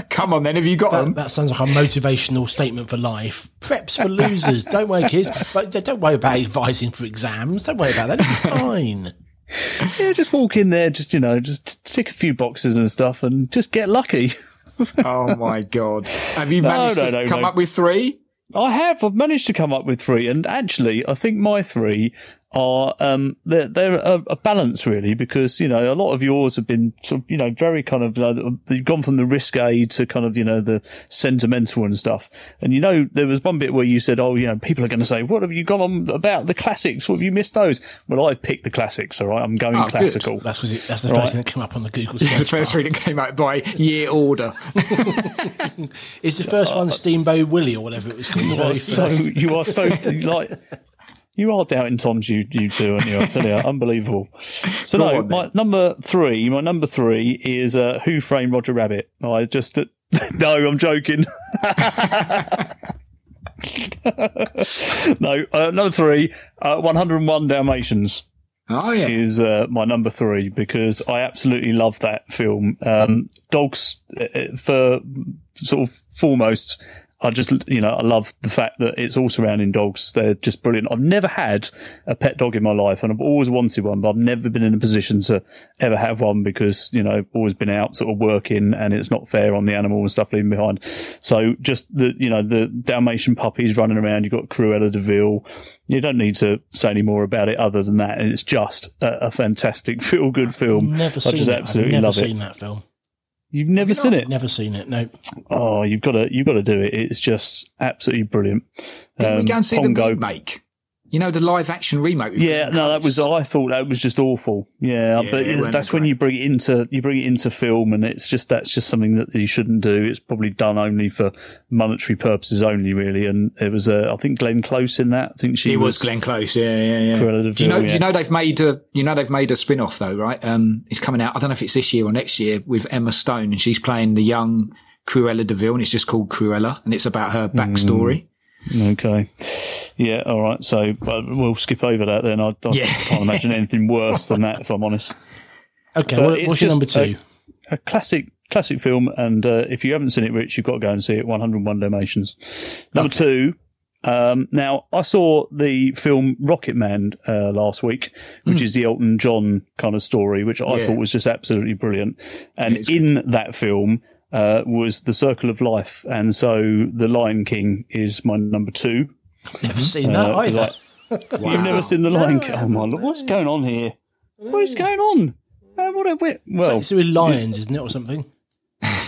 Come on, then. Have you got
That,
them?
that sounds like a motivational statement for life. Preps for losers. don't worry, kids. But don't worry about advising for exams. Don't worry about that. It'll be fine.
yeah, just walk in there, just you know, just tick a few boxes and stuff, and just get lucky.
oh my god! Have you
No,
managed
no,
to
no,
come
no.
up with three?
I have. I've managed to come up with three, and actually, I think my three are um they're they're a, a balance really because you know a lot of yours have been sort of, you know very kind of uh, you've gone from the risk risque to kind of you know the sentimental and stuff, and you know there was one bit where you said oh you know people are going to say what have you gone on about the classics? What have you missed those? Well, I picked the classics. All right, I'm going
Oh, good.
classical.
That's because that's the
Right.
first thing that came up on the Google
The
search
first
bar.
three that came out by year order.
Is the first one Steamboat Willie or whatever it was called? The very
so you are so like you are doubting Tom's you you two, aren't you? I tell you, unbelievable. So
Go
no,
on,
my
then.
number three, my number three is uh, Who Framed Roger Rabbit. I just no, I'm joking. no, uh, number three, uh, 101 Dalmatians
Oh yeah.
is uh, my number three because I absolutely love that film. Um, dogs, uh, for sort of foremost, I just you know I love the fact that it's all surrounding dogs. They're just brilliant. I've never had a pet dog in my life, and I've always wanted one, but I've never been in a position to ever have one because you know I've always been out sort of working, and it's not fair on the animal and stuff leaving behind. So just the you know the Dalmatian puppies running around. You've got Cruella de Vil. You don't need to say any more about it other than that. And it's just a, a fantastic feel good film.
Never
I
seen
just
it. I've never
love
seen
it.
that film.
You've never seen it?
Never seen it. No.
Oh, you've got to you've got to do it. It's just absolutely brilliant.
Didn't we
Um,
go and see
Pongo-
the remake? You know the live action remake.
Yeah, no, that was. I thought that was just awful. Yeah,
Yeah,
but that's when
great.
you bring it into you bring it into film, and it's just that's just something that you shouldn't do. It's probably done only for monetary purposes only, really. And it was, uh, I think, Glenn Close in that. I think she
It was Glenn Close, yeah, yeah, yeah. Do you know?
Yeah.
You know they've made a. You know they've made a spin off though, right? Um, it's coming out. I don't know if it's this year or next year with Emma Stone, and she's playing the young Cruella de Vil, and it's just called Cruella, and it's about her backstory.
Okay. Yeah. All right. So we'll skip over that then. I, I
Yeah.
can't imagine anything worse than that, if I'm honest.
Okay. What's your number two?
a classic classic film and uh, if you haven't seen it rich you've got to go and see it 101 dalmatians number two um, now i saw the film rocket man uh, last week which is the elton john kind of story which i
Yeah.
thought was just absolutely brilliant and in that film uh, was the circle of life and so the lion king is my number two
Never seen that
Uh,
either.
like- You've never seen the Lion King? Oh my lord! What's going on here? What is going on? Uh, what a, we- well,
it's with lions, isn't it, or something?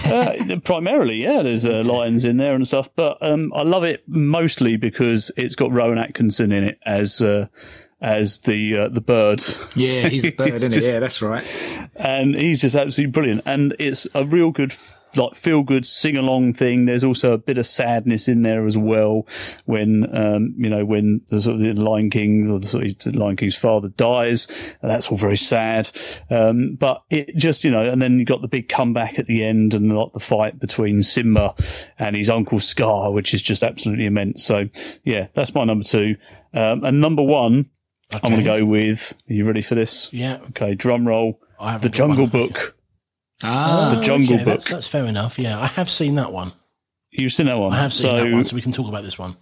uh, primarily, yeah. There's uh, lions in there and stuff, but um, I love it mostly because it's got Rowan Atkinson in it as uh, as the uh, the bird.
Yeah, he's the bird, isn't
Just-
he? Yeah, that's right.
and he's just absolutely brilliant. And it's a real good, like feel good sing along thing. There's also a bit of sadness in there as well when, um, you know, when the sort of the Lion King or the sort of the Lion King's father dies, and that's all very sad. Um, but it just, you know, and then you got the big comeback at the end and like the fight between Simba and his uncle Scar, which is just absolutely immense. So yeah, that's my number two. Um, and number one, I'm going to go with. Are you ready for this?
Yeah.
Okay, drum roll.
I haven't
The Jungle. Book.
Ah,
The Jungle
okay, That's,
Book.
that's fair enough. Yeah, I have seen that one.
You've seen that one.
I have seen
so,
that one, so we can talk about this one.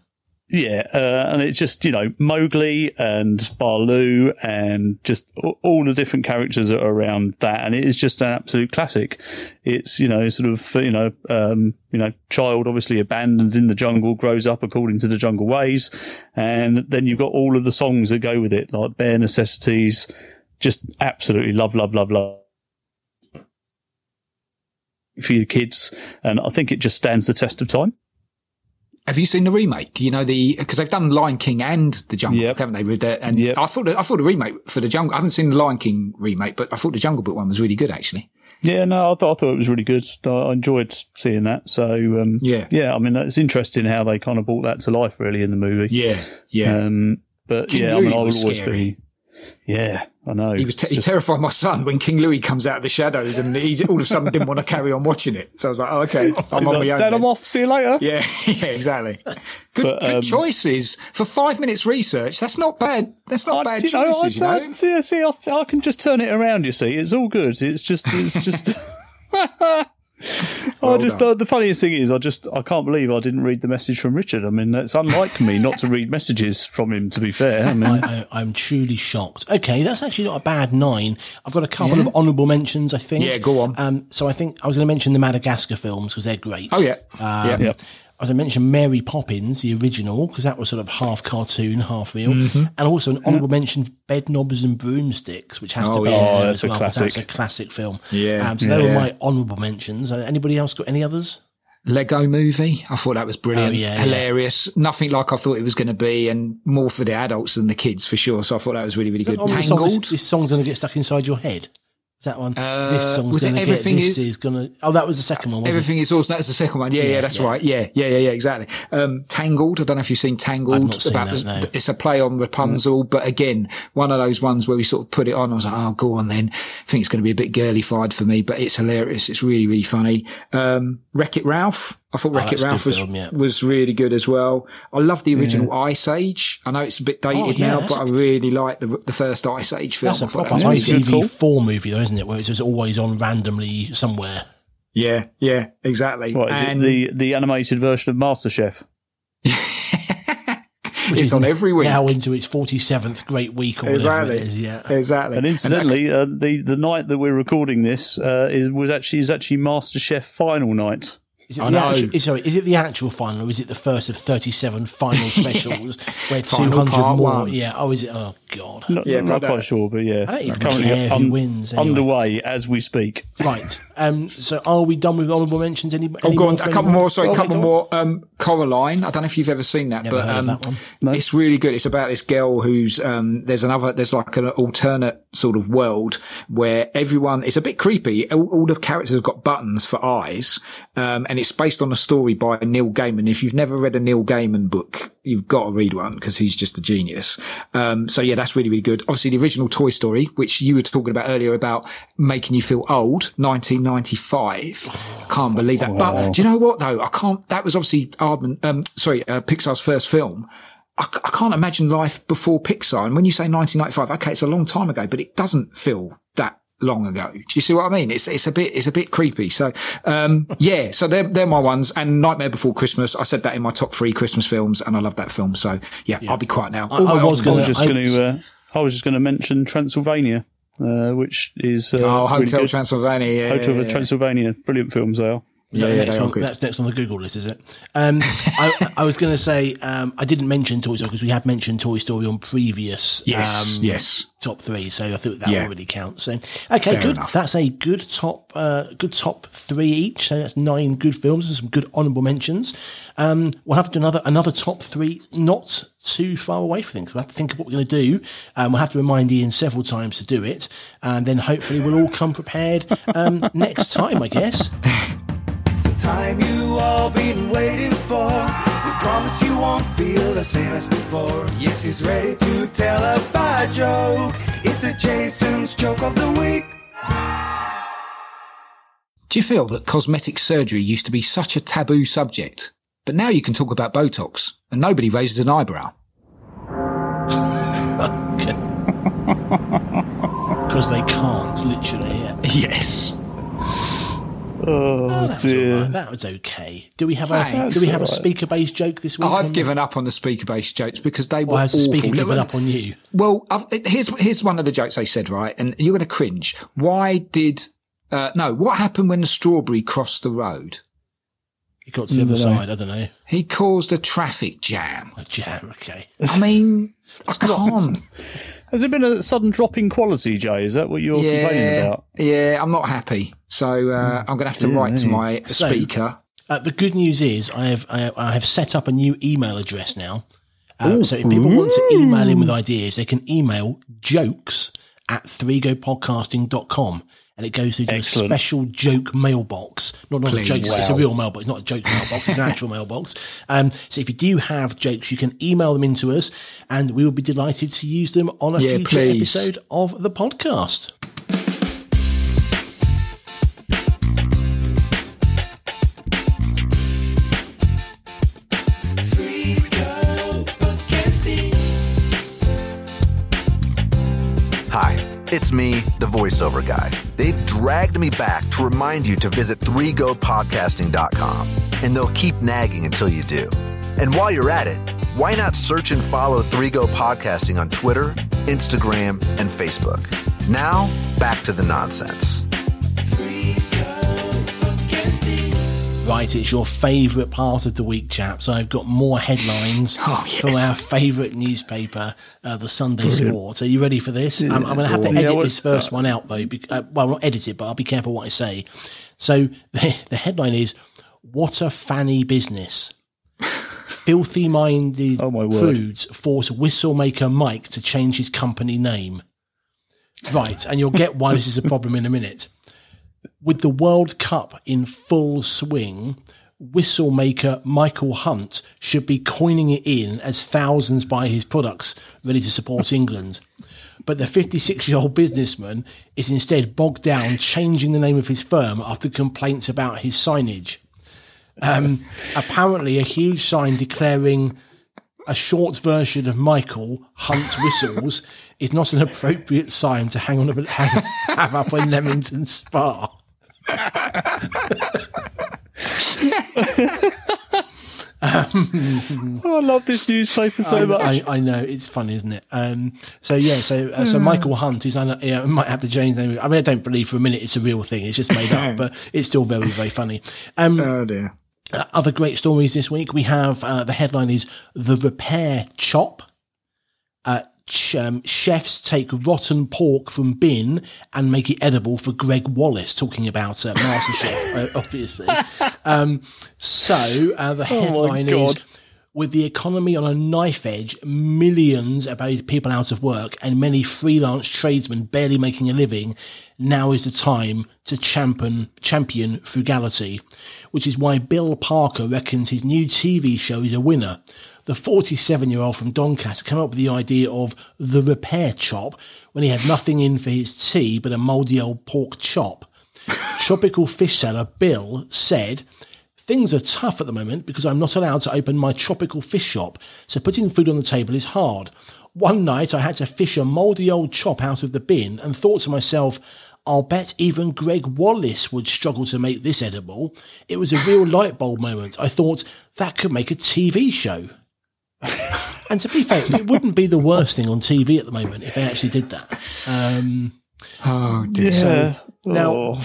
Yeah, uh, and it's just you know Mowgli and Baloo and just all the different characters that are around that, and it is just an absolute classic. It's you know sort of you know um, you know child obviously abandoned in the jungle grows up according to the jungle ways, and then you've got all of the songs that go with it like bare necessities. Just absolutely love, love, love, love for your kids, and I think it just stands the test of time.
Have you seen the remake? You know the because they've done Lion King and the Jungle
Yep.
Book, haven't they? With the, and
Yep.
I thought I thought the remake for the Jungle. I haven't seen the Lion King remake, but I thought the Jungle Book one was really good actually.
Yeah, no, I thought, I thought it was really good. I enjoyed seeing that. So, um,
Yeah.
yeah, I mean, it's interesting how they kind of brought that to life, really, in the movie.
Yeah, yeah.
Um, but
King
yeah, I mean, I would always
scary.
be. Yeah, I know.
he was te- he terrified my son when King Louis comes out of the shadows, and he all of a sudden didn't want to carry on watching it. So I was like, oh, okay, I'm on my own.
Dad, I'm off. See you later.
Yeah, yeah, exactly. Good,
But,
good
um,
choices for five minutes research. That's not bad. That's not
I-
bad
you know,
choices,
I,
you know.
I- see, see, I, I can just turn it around. You see, it's all good. It's just, it's just. I just uh, the funniest thing is I just I can't believe I didn't read the message from Richard. I mean, it's unlike me not to read messages from him. To be fair, I mean,
I, I, I'm truly shocked. Okay, that's actually not a bad nine. I've got a couple of honourable mentions, I think.
Yeah, go on.
Um, so I think I was going to mention the Madagascar films because they're great.
Oh yeah,
Um,
yeah.
I was I mentioned, Mary Poppins, the original, because that was sort of half cartoon, half real.
Mm-hmm.
And also an honourable mention, Bedknobs and Broomsticks, which has to
Oh,
be
yeah.
in there as
well.
well, 'cause that's a
classic.
classic film.
Yeah.
Um, so they were
Yeah.
my honourable mentions. Uh, anybody else got any others?
Lego movie. I thought that was brilliant.
Oh, yeah, yeah.
Hilarious. Nothing like I thought it was going to be and more for the adults than the kids for sure. So I thought that was really, really good.
Oh, this, song, this,
Tangled.
this song's going to get stuck inside your head. That one? this
Uh,
song's
was it
going to get.
Everything
This
Is-
is, going to. Oh, that was the second one. Wasn't
Everything is awesome. That's the second one. Yeah, yeah,
Yeah,
that's
yeah.
right. Yeah, yeah, yeah, yeah, exactly. Um, Tangled. I don't know if you've seen Tangled.
I've not seen that,
the-
no.
It's a play on Rapunzel, but again, one of those ones where we sort of put it on. I was like, oh, go on then. I think it's going to be a bit girly-fied for me, but it's hilarious. It's really, really funny. Um, Wreck It Ralph. I thought Wreck
Oh, that's
It
a
Ralph was,
film, yeah.
was really good as well. I love the original Ice Age. I know it's a bit dated
Oh, yeah,
now, but
a-
I really like the, the first Ice Age film.
That's a
I thought
proper
that was really good.
ITV4 movie, though, isn't it? Where it's just always on randomly somewhere.
Yeah, yeah, exactly.
what is
and
it? The the animated version of MasterChef.
Which it's on every week.
Now into its 47th great week or whatever
Exactly.
it is, yeah.
Exactly.
And incidentally, uh, the the night that we're recording this uh, is was actually is actually MasterChef final night.
Is it,
I
the
know.
actual, sorry, is it the actual final or is it the first of 37 final specials where 200 more?
one.
Yeah. Oh, is it? Oh, God.
Not,
Yeah,
not
but,
quite sure, but yeah,
I don't even
currently
care who
un-
wins anyway.
underway as we speak.
Right. Um, so are we done with honourable mentions? Any,
Oh,
any
go on. A couple more. Sorry, a
Okay,
couple more. Um, Coraline. I don't know if you've ever seen that,
Never
but um,
that.
No.
it's really good. It's about this girl who's um, there's another. There's like an alternate sort of world where everyone. It's a bit creepy. All, all the characters have got buttons for eyes, um, and it's based on a story by Neil Gaiman. If you've never read a Neil Gaiman book, you've got to read one because he's just a genius. Um, so yeah, that's really really good. Obviously, the original Toy Story, which you were talking about earlier about making you feel old, 1995. Can't believe that. But do you know what though? I can't. That was obviously Aardman, um, sorry, uh, Pixar's first film. I can't imagine life before Pixar. And when you say 1995, okay, it's a long time ago, but it doesn't feel that long ago. Do you see what I mean? It's it's a bit it's a bit creepy. So um, yeah, so they're they're my ones. And Nightmare Before Christmas, I said that in my top three Christmas films, and I love that film. So yeah, I'll be quiet now.
I-
All
I
my
was
I was
gonna-
just going to uh, I was just going to mention Transylvania, uh, which is uh,
Oh, Hotel
good.
Transylvania. Yeah,
Hotel
yeah, yeah.
Transylvania, brilliant films they are.
Yeah, yeah,
next? That's next on the Google list, is it? Um, I, I was going to say um, I didn't mention Toy Story because we have mentioned Toy Story on previous
Yes,
um,
yes.
top three, so I thought that
Yeah.
already counts. So okay,
Fair
good.
enough.
That's a good top, uh, good top three each. So that's nine good films and some good honourable mentions. Um, we'll have to do another another top three, not too far away from things. We'll have to think of what we're going to do. Um, we'll have to remind Ian several times to do it, and then hopefully we'll all come prepared um, next time, I guess.
It's the time you all been waiting for. We promise you won't feel the same as before. Yes, he's ready to tell a bad joke. It's a Jason's joke of the week.
Do you feel that cosmetic surgery used to be such a taboo subject? But now you can talk about Botox and nobody raises an eyebrow.
Because they can't, literally. Yeah.
Yes.
Oh,
That was, right. that was okay. Do we have a do we have a
That's all right.
speaker based joke this week?
I've
on-
given up on the speaker-based jokes because they were
Or has the speaker given
Look,
up on you?
Well, I've, here's here's one of the jokes they said, right? And you're going to cringe. Why did uh, no? What happened when the strawberry crossed the road?
He got to the other side. I don't know.
He caused a traffic jam.
A jam. Okay.
I mean, I can't.
Has there been a sudden drop in quality, Jay? Is that what you're complaining about?
yeah, I'm not happy. So uh, I'm going to have to
dear
write to my
So-
speaker.
Uh, the good news is I have I, I have set up a new email address now. Uh, so if people want to email in with ideas, they can email jokes at 3gopodcasting.com and it goes through to
Excellent.
a special joke mailbox. Not, not
Please.
a joke, it's a real mailbox, it's not a joke mailbox, it's an actual mailbox. Um, so if you do have jokes, you can email them into us and we will be delighted to use them on a
Yeah,
future
please.
episode of the podcast.
It's me, the voiceover guy. They've dragged me back to remind you to visit 3gopodcasting.com, and they'll keep nagging until you do. And while you're at it, why not search and follow 3Go Podcasting on Twitter, Instagram, and Facebook? Now, back to the nonsense.
Right, it's your favourite part of the week, chaps. I've got more headlines
Oh, yes.
from our favourite newspaper, uh, the Sunday Sport. Are you ready for this? I'm, I'm going to have to edit
what's
this first one out, though. bec- Uh, well, not edit it, but I'll be careful what I say. So the, the headline is What a Fanny Business. Filthy minded
Oh,
prudes force whistlemaker Mike to change his company name. Right, and you'll get why this is a problem in a minute. With the World Cup in full swing, whistlemaker Michael Hunt should be coining it in as thousands buy his products ready to support England. But the 56 year old businessman is instead bogged down changing the name of his firm after complaints about his signage. Um, apparently, a huge sign declaring a short version of Michael Hunt's whistles is not an appropriate sign to hang on hang, have up on Leamington Spa.
Oh, I love this newspaper so
I,
much.
I, I know it's funny, isn't it? Um, so yeah, so uh, so Michael Hunt is. un- Yeah, I might have to change name. I mean, I don't believe for a minute it's a real thing. It's just made up, but it's still very very funny. Um,
Oh dear.
Uh, other great stories this week. We have uh, the headline is the repair chop. Um, chefs take rotten pork from bin and make it edible for Gregg Wallace, talking about uh, MasterChef, uh, obviously. Um, so uh, the headline is with the economy on a knife edge, millions of people out of work, and many freelance tradesmen barely making a living, now is the time to champion, champion frugality, which is why Bill Parker reckons his new TV show is a winner. The 47 year old from Doncaster came up with the idea of the repair chop when he had nothing in for his tea but a mouldy old pork chop. Tropical fish seller Bill said, Things are tough at the moment because I'm not allowed to open my tropical fish shop, so putting food on the table is hard. One night I had to fish a mouldy old chop out of the bin and thought to myself, I'll bet even Gregg Wallace would struggle to make this edible. It was a real light bulb moment. I thought that could make a TV show. and to be fair, it wouldn't be the worst thing on TV at the moment if they actually did that. Um,
Oh dear.
yeah.
now-
Oh.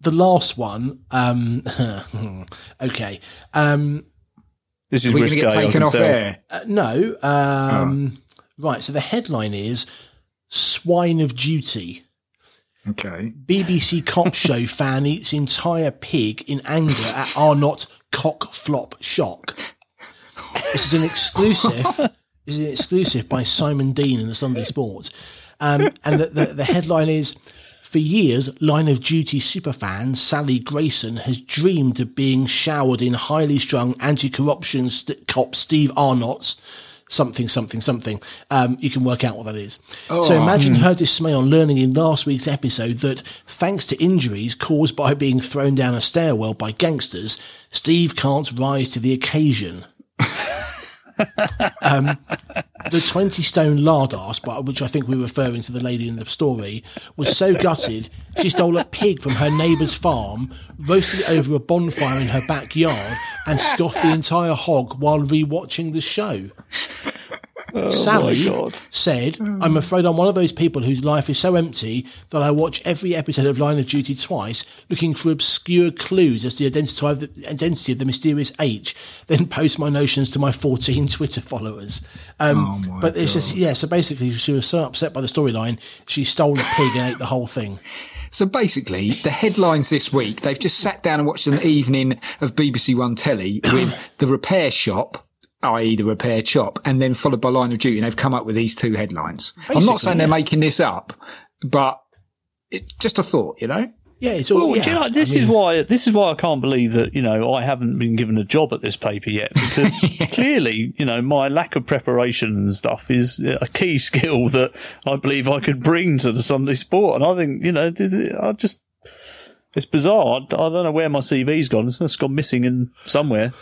the last one, um, okay, um,
This is
We're going to get taken off
tell.
air.
uh, no, um, right. So the headline is "Swine of Duty."
Okay.
BBC cop show fan eats entire pig in anger at Arnott cock flop shock. This is an exclusive. this is an exclusive by Simon Dean in the Sunday Sports. Um, and the, the, the headline is For years, Line of Duty superfan Sally Grayson has dreamed of being showered in highly strung anti corruption st- cop Steve Arnott's something, something, something. Um, you can work out what that is. so imagine her dismay on learning in last week's episode that thanks to injuries caused by being thrown down a stairwell by gangsters, Steve can't rise to the occasion. Um, the 20 stone lard ass, which I think we're referring to the lady in the story, was so gutted she stole a pig from her neighbour's farm, roasted it over a bonfire in her backyard, and scoffed the entire hog while rewatching the show. Sally said, I'm afraid I'm one of those people whose life is so empty that I watch every episode of Line of Duty twice, looking for obscure clues as to the identity of the, identity of the mysterious H, then post my notions to my 14 Twitter followers. Um,
Oh
but it's just, yeah, so basically she was so upset by the storyline, she stole a pig and ate the whole thing.
So basically, the headlines this week, they've just sat down and watched an evening of BBC One telly with the repair shop, i.e. the repair shop, and then followed by Line of Duty, and they've come up with these two headlines. I'm not saying they're
yeah.
making this up, but it, just a thought, you know?
Yeah, it's all,
Well,
yeah.
you know, this
I mean,
is why this is why I can't believe that you know I haven't been given a job at this paper yet because clearly you know my lack of preparation and stuff is a key skill that I believe I could bring to the Sunday Sport, and I think you know I just it's bizarre. I, I don't know where my CV's gone. It's gone missing in somewhere.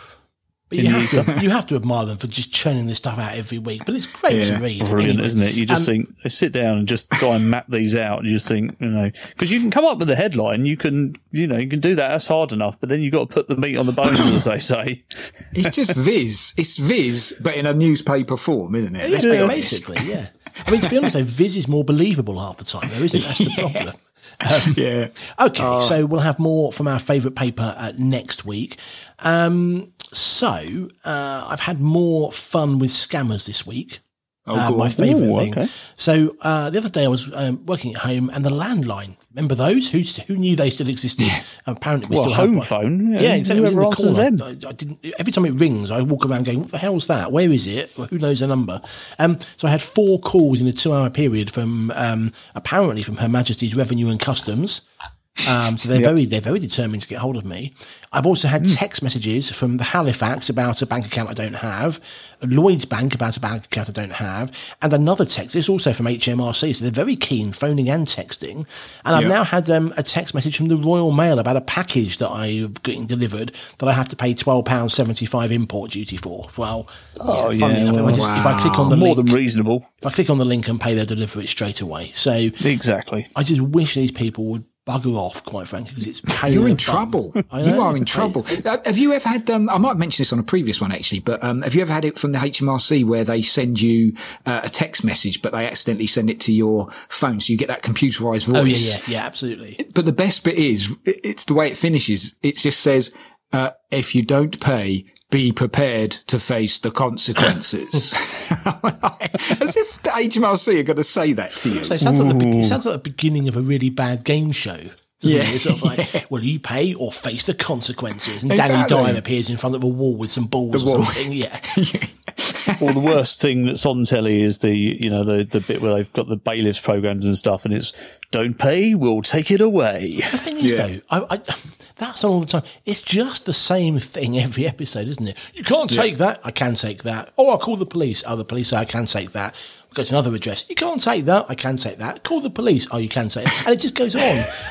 But you have, to, you have to admire them for just churning this stuff out every week. But it's great
Yeah.
to read.
Brilliant,
anyway.
isn't it? You just
Um,
think they sit down and just try and map these out, and you just think, you know, because you can come up with a headline, you can, you know, you can do that. That's hard enough, but then you've got to put the meat on the bones, as they say.
It's just Viz. It's Viz, but in a newspaper form, isn't it? Let's
Yeah, basically, yeah. I mean, to be honest, though, Viz is more believable half the time, though, isn't it? That's the problem.
Yeah.
Okay, so we'll have more from our favourite paper uh, next week. Um, so uh, I've had more fun with scammers this week.
Oh,
uh, my favourite thing.
okay.
So uh, the other day I was um, working at home and the landline. Remember those? Who who knew they still existed? Apparently, we
Well,
still
home
have one.
phone.
Yeah, exactly. It was in the corner. I didn't. Every time it rings, I walk around going, "What the hell's that? Where is it? Well, who knows the number?" Um, so I had four calls in a two-hour period from um, apparently from Her Majesty's Revenue and Customs. Um, so they're very they're very determined to get hold of me. I've also had text messages from the Halifax about a bank account I don't have, Lloyd's Bank about a bank account I don't have, and another text. It's also from HMRC, so they're very keen, phoning and texting. And I've now had um, a text message from the Royal Mail about a package that I'm getting delivered that I have to pay twelve pounds seventy five import duty for. Well,
Oh,
yeah, funny
yeah,
enough, if, I just, if I click on the
More
link,
than reasonable.
if I click on the link and pay, they'll deliver it straight away. So
Exactly.
I just wish these people would bugger off, quite frankly, because it's pain
You're in trouble. You are in trouble. Uh, have you ever had? Um, I might have mentioned this on a previous one actually, but um, have you ever had it from the HMRC where they send you uh, a text message, but they accidentally send it to your phone, so you get that computerized voice?
Oh yeah, yeah, yeah, absolutely.
But the best bit is, it's the way it finishes. It just says, uh, "If you don't pay." Be prepared to face the consequences. As if the HMRC are going to say that to you.
So it sounds like the it sounds like the beginning of a really bad game show.
Yeah.
it? It's sort of like, will you pay or face the consequences? And Danny
Exactly.
Dyer appears in front of a wall with some balls or
wall.
something. Yeah.
Or the worst thing that's on telly is the you know the the bit where they've got the bailiffs programs and stuff, and it's don't pay, we'll take it away.
The thing is,
Yeah.
though, I, I, that's all the time. It's just the same thing every episode, isn't it? You can't take that. I can take that. Oh, I'll call the police. Oh, the police say I can take that. Go to another address. You can't take that. I can take that. Call the police. Oh, you can take it. And it just goes on.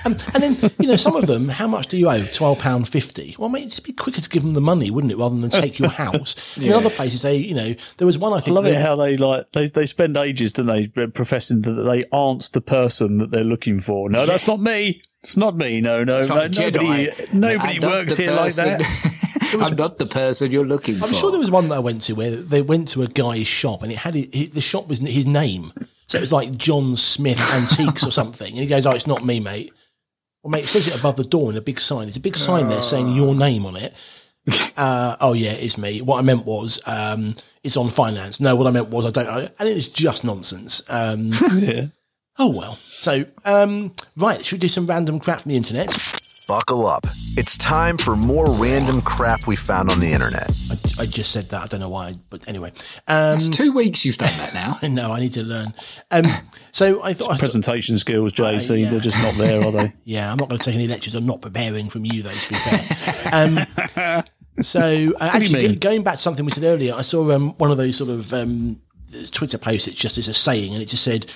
Um, and then, you know, some of them, how much do you owe? £12.50. Well, mate, it'd just be quicker to give them the money, wouldn't it, rather than take your house. In other places, they, you know, there was one I
I
think.
love
they-
it how they like they, they spend ages, don't they, professing that they aren't the person that they're looking for. No, that's not me. It's not me. No, no,
It's
no nobody,
Jedi.
nobody works
the
here like
person-
that.
I'm not the person you're looking for.
I'm sure there was one that I went to where they went to a guy's shop and it had it, it- the shop was his name. So it was like John Smith Antiques or something. And he goes, "Oh, it's not me, mate." Well, mate, it says it above the door in a big sign. It's a big sign there saying your name on it. Uh, oh yeah, it's me. What I meant was, um, it's on finance. No, what I meant was I don't know. And it's just nonsense. Um,
Yeah.
oh well. So, um, right. Should we do some random crap from the internet?
Buckle up. It's time for more random crap we found on the internet.
I, I just said that. I don't know why, but anyway. Um,
It's two weeks you've done that now.
no, I need to learn. Um, so I thought, I thought
Presentation skills, JC,
yeah.
they're just not there, are they?
Yeah, I'm not going to take any lectures I'm not preparing from you, though, to be fair. um, so, uh, actually,
mean?
going back to something we said earlier, I saw um, one of those sort of um, Twitter posts. It's just as a saying, and it just said,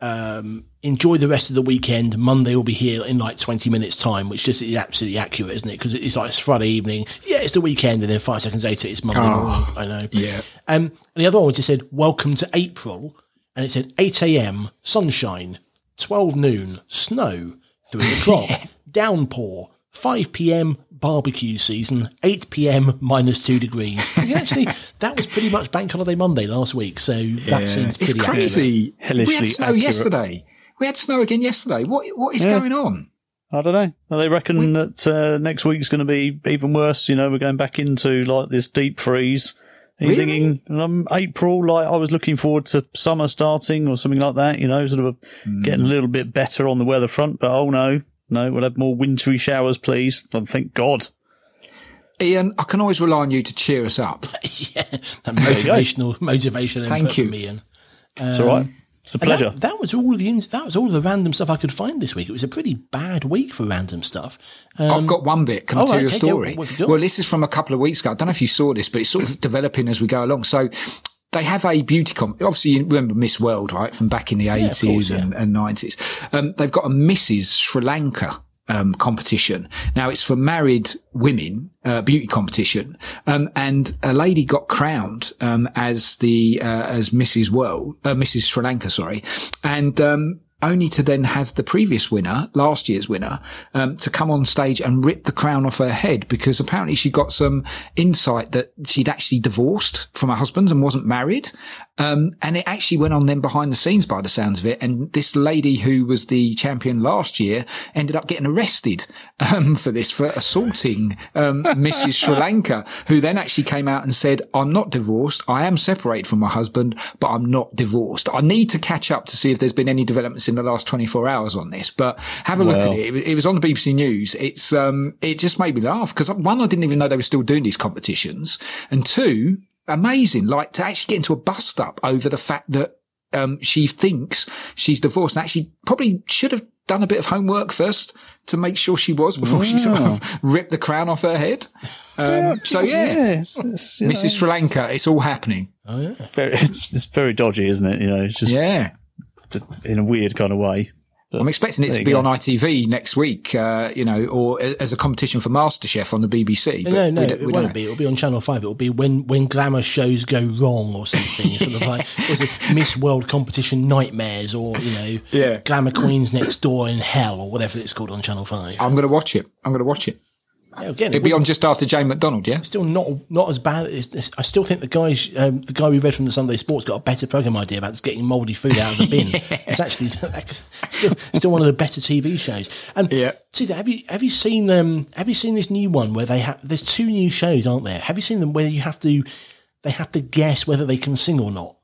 um, "Enjoy the rest of the weekend. Monday will be here in like 20 minutes time," which just is absolutely accurate, isn't it? Because it's like it's Friday evening. Yeah, it's the weekend, and then five seconds later, it's Monday morning. I know.
Yeah.
Um, and the other one just said, "Welcome to April," and it said 8 a.m. sunshine, 12 noon snow, three o'clock downpour, 5 p.m. barbecue season, 8 p.m. minus two degrees. Actually, that was pretty much Bank Holiday Monday last week, so that seems
It's
pretty accurate.
crazy. we had snow
accurate.
yesterday. We had snow again yesterday. What What is
Yeah.
going on?
I don't know. Well, They reckon that uh, next week's going to be even worse. You know, we're going back into like this deep freeze. Are you
Really?
thinking um, April? Like I was looking forward to summer starting or something like that. You know, sort of
Hmm.
getting a little bit better on the weather front. But oh no, no, we'll have more wintry showers, please. And thank God.
Ian, I can always rely on you to cheer us up.
yeah, that motivational, motivational
Thank
input
you.
from Ian.
It's all right. It's a
Um,
pleasure.
That, that was all of the that was all of the random stuff I could find this week. It was a pretty bad week for random stuff. Um,
I've got one bit. Can I
oh,
tell you a
okay, yeah,
story?
what have you got?
well, this is from a couple of weeks ago. I don't know if you saw this, but it's sort of developing as we go along. So they have a beauty comp. Obviously, you remember Miss World, right? From back in the
of
eighties
course, yeah.
and, and 90s. Um, they've got a Mrs. Sri Lanka. Um, competition. Now it's for married women, uh, beauty competition. Um, and a lady got crowned, um, as the, uh, as Mrs. World, uh, Mrs. Sri Lanka, sorry. And, um, only to then have the previous winner, last year's winner, um, to come on stage and rip the crown off her head because apparently she got some insight that she'd actually divorced from her husband and wasn't married. Um, and it actually went on then behind the scenes by the sounds of it. And this lady who was the champion last year ended up getting arrested, um, for this, for assaulting, um, Mrs. Sri Lanka, who then actually came out and said, I'm not divorced. I am separated from my husband, but I'm not divorced. I need to catch up to see if there's been any developments in the last 24 hours on this, but have a look at it. It was- It was on the BBC News. It's, um, it just made me laugh because one, I didn't even know they were still doing these competitions. And two, amazing, like to actually get into a bust up over the fact that, um, she thinks she's divorced and actually probably should have done a bit of homework first to make sure she was before she sort of ripped the crown off her head. Um, so yeah,
it's, it's, you know,
Mrs. Sri Lanka, it's all happening.
very, it's, it's very dodgy, isn't it? You know, it's just
Yeah.
in a weird kind of way.
I'm expecting it to be
go.
on ITV next week, uh, you know, or as a competition for MasterChef on the BBC. but
no, no,
we don't-
it won't
don't-
be. It'll be on Channel Five. It'll be when when glamour shows go wrong or something. It's sort of like was it Miss World competition nightmares or you know,
Yeah.
glamour queens next door in hell or whatever it's called on Channel Five.
I'm going to watch it. I'm going to watch it.
Yeah, again, it
It'll be on just after Jane McDonald, yeah?
still not not as bad. As, as- I still think the guys, um, the guy we read from the Sunday Sports, got a better program idea about just getting mouldy food out of the bin. It's actually still still one of the better TV shows. And
Yeah.
see, have you have you seen um have you seen this new one where they have? There's two new shows, aren't there? Have you seen them where you have to they have to guess whether they can sing or not?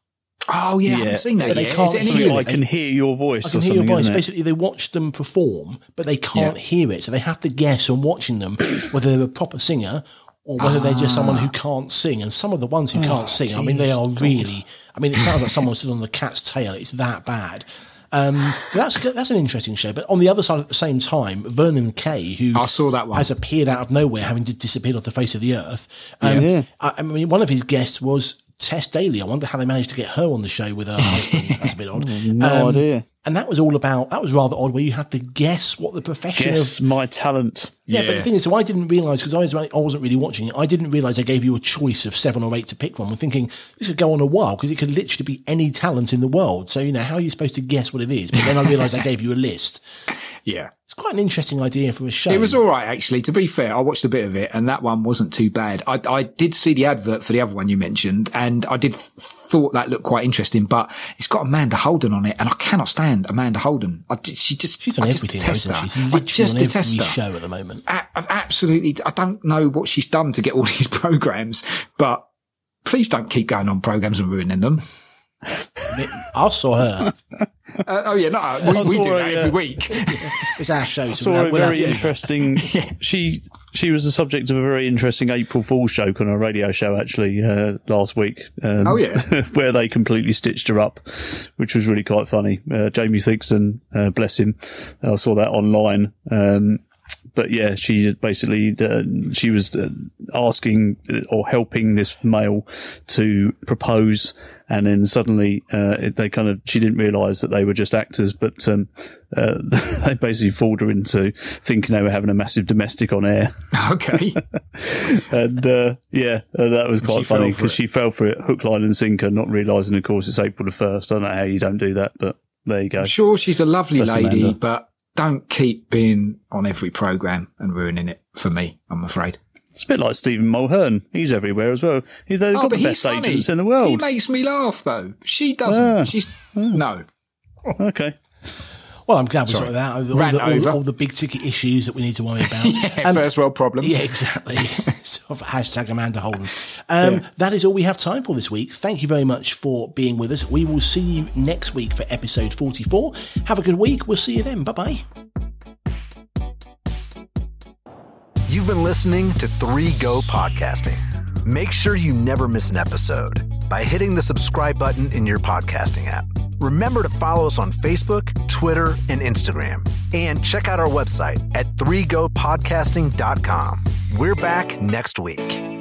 Oh, yeah, I haven't seen that
But they can't
Is it
hear it.
I can hear your voice.
I can
or
hear your voice. Basically, they watch them perform, but they can't
Yeah.
hear it. So they have to guess on watching them whether they're a proper singer or whether they're just someone
Ah.
who can't sing. And some of the ones who
Oh,
can't sing, I mean, they are really. I mean, it sounds like someone stood on the cat's tail. It's that bad. Um, so that's that's an interesting show. But on the other side, at the same time, Vernon Kay, who
I saw that one.
has appeared out of nowhere, having d- disappeared off the face of the earth. Um,
Yeah.
I, I mean, one of his guests was Tess Daly. I wonder how they managed to get her on the show with her husband. That's a bit odd.
No
Um,
idea.
And that was all about, that was rather odd, where you had to guess what the profession
Guess
of.
my talent.
Yeah, but the thing is, so I didn't realise, because I, was, I wasn't really watching it, I didn't realise they gave you a choice of seven or eight to pick from. I'm thinking, this could go on a while, because it could literally be any talent in the world. So, you know, how are you supposed to guess what it is? But then I realised I gave you a list.
Yeah.
It's quite an interesting idea for a show.
It was all right, actually. To be fair, I watched a bit of it, and that one wasn't too bad. I, I did see the advert for the other one you mentioned, and I did th- thought that looked quite interesting. But it's got Amanda Holden on it, and I cannot stand Amanda Holden. I, she just
She's on
I just
everything,
detest
isn't
her. I just detest
every
her.
show at the moment.
Absolutely, I don't know what she's done to get all these programs, but please don't keep going on programs and ruining them.
I saw her.
Uh, oh yeah, no, uh, we, we do
saw her,
that
yeah.
every week.
It's our show, so
saw
we'll, we'll
very
to.
interesting. She she was the subject of a very interesting April Fool's joke on a radio show actually uh, last week. Um,
Oh, yeah.
where they completely stitched her up, which was really quite funny. Uh, Jamie Theakston, uh, bless him, I saw that online. Um, but yeah, she basically uh, she was uh, asking or helping this male to propose, and then suddenly uh, it- they kind of she didn't realise that they were just actors, but um, uh, they basically fooled her into thinking they were having a massive domestic on air,
okay,
and uh, yeah, uh, that was quite funny because she fell for it hook, line, and sinker, not realising, of course, it's April the first. I don't know how you don't do that, but there you go.
I'm sure she's a lovely
Bless
lady,
Amanda.
but don't keep being on every program and ruining it for me. I'm afraid.
It's a bit like Stephen Mulhern. He's everywhere as well. He's
Oh,
got the best agents in the world.
He makes me laugh though. She doesn't.
Ah.
She's no.
Okay.
Well, I'm glad we
Sorry.
sorted that out. All
Ran
the, all,
over.
all the big ticket issues that we need to worry about. Um,
First world problems.
Yeah, exactly. sort of hashtag Amanda Holden. Um, That is all we have time for this week. Thank you very much for being with us. We will see you next week for episode 44. Have a good week. We'll see you then. Bye bye.
You've been listening to 3 Go Podcasting. Make sure you never miss an episode by hitting the subscribe button in your podcasting app. Remember to follow us on Facebook, Twitter, and Instagram. And check out our website at 3gopodcasting.com. We're back next week.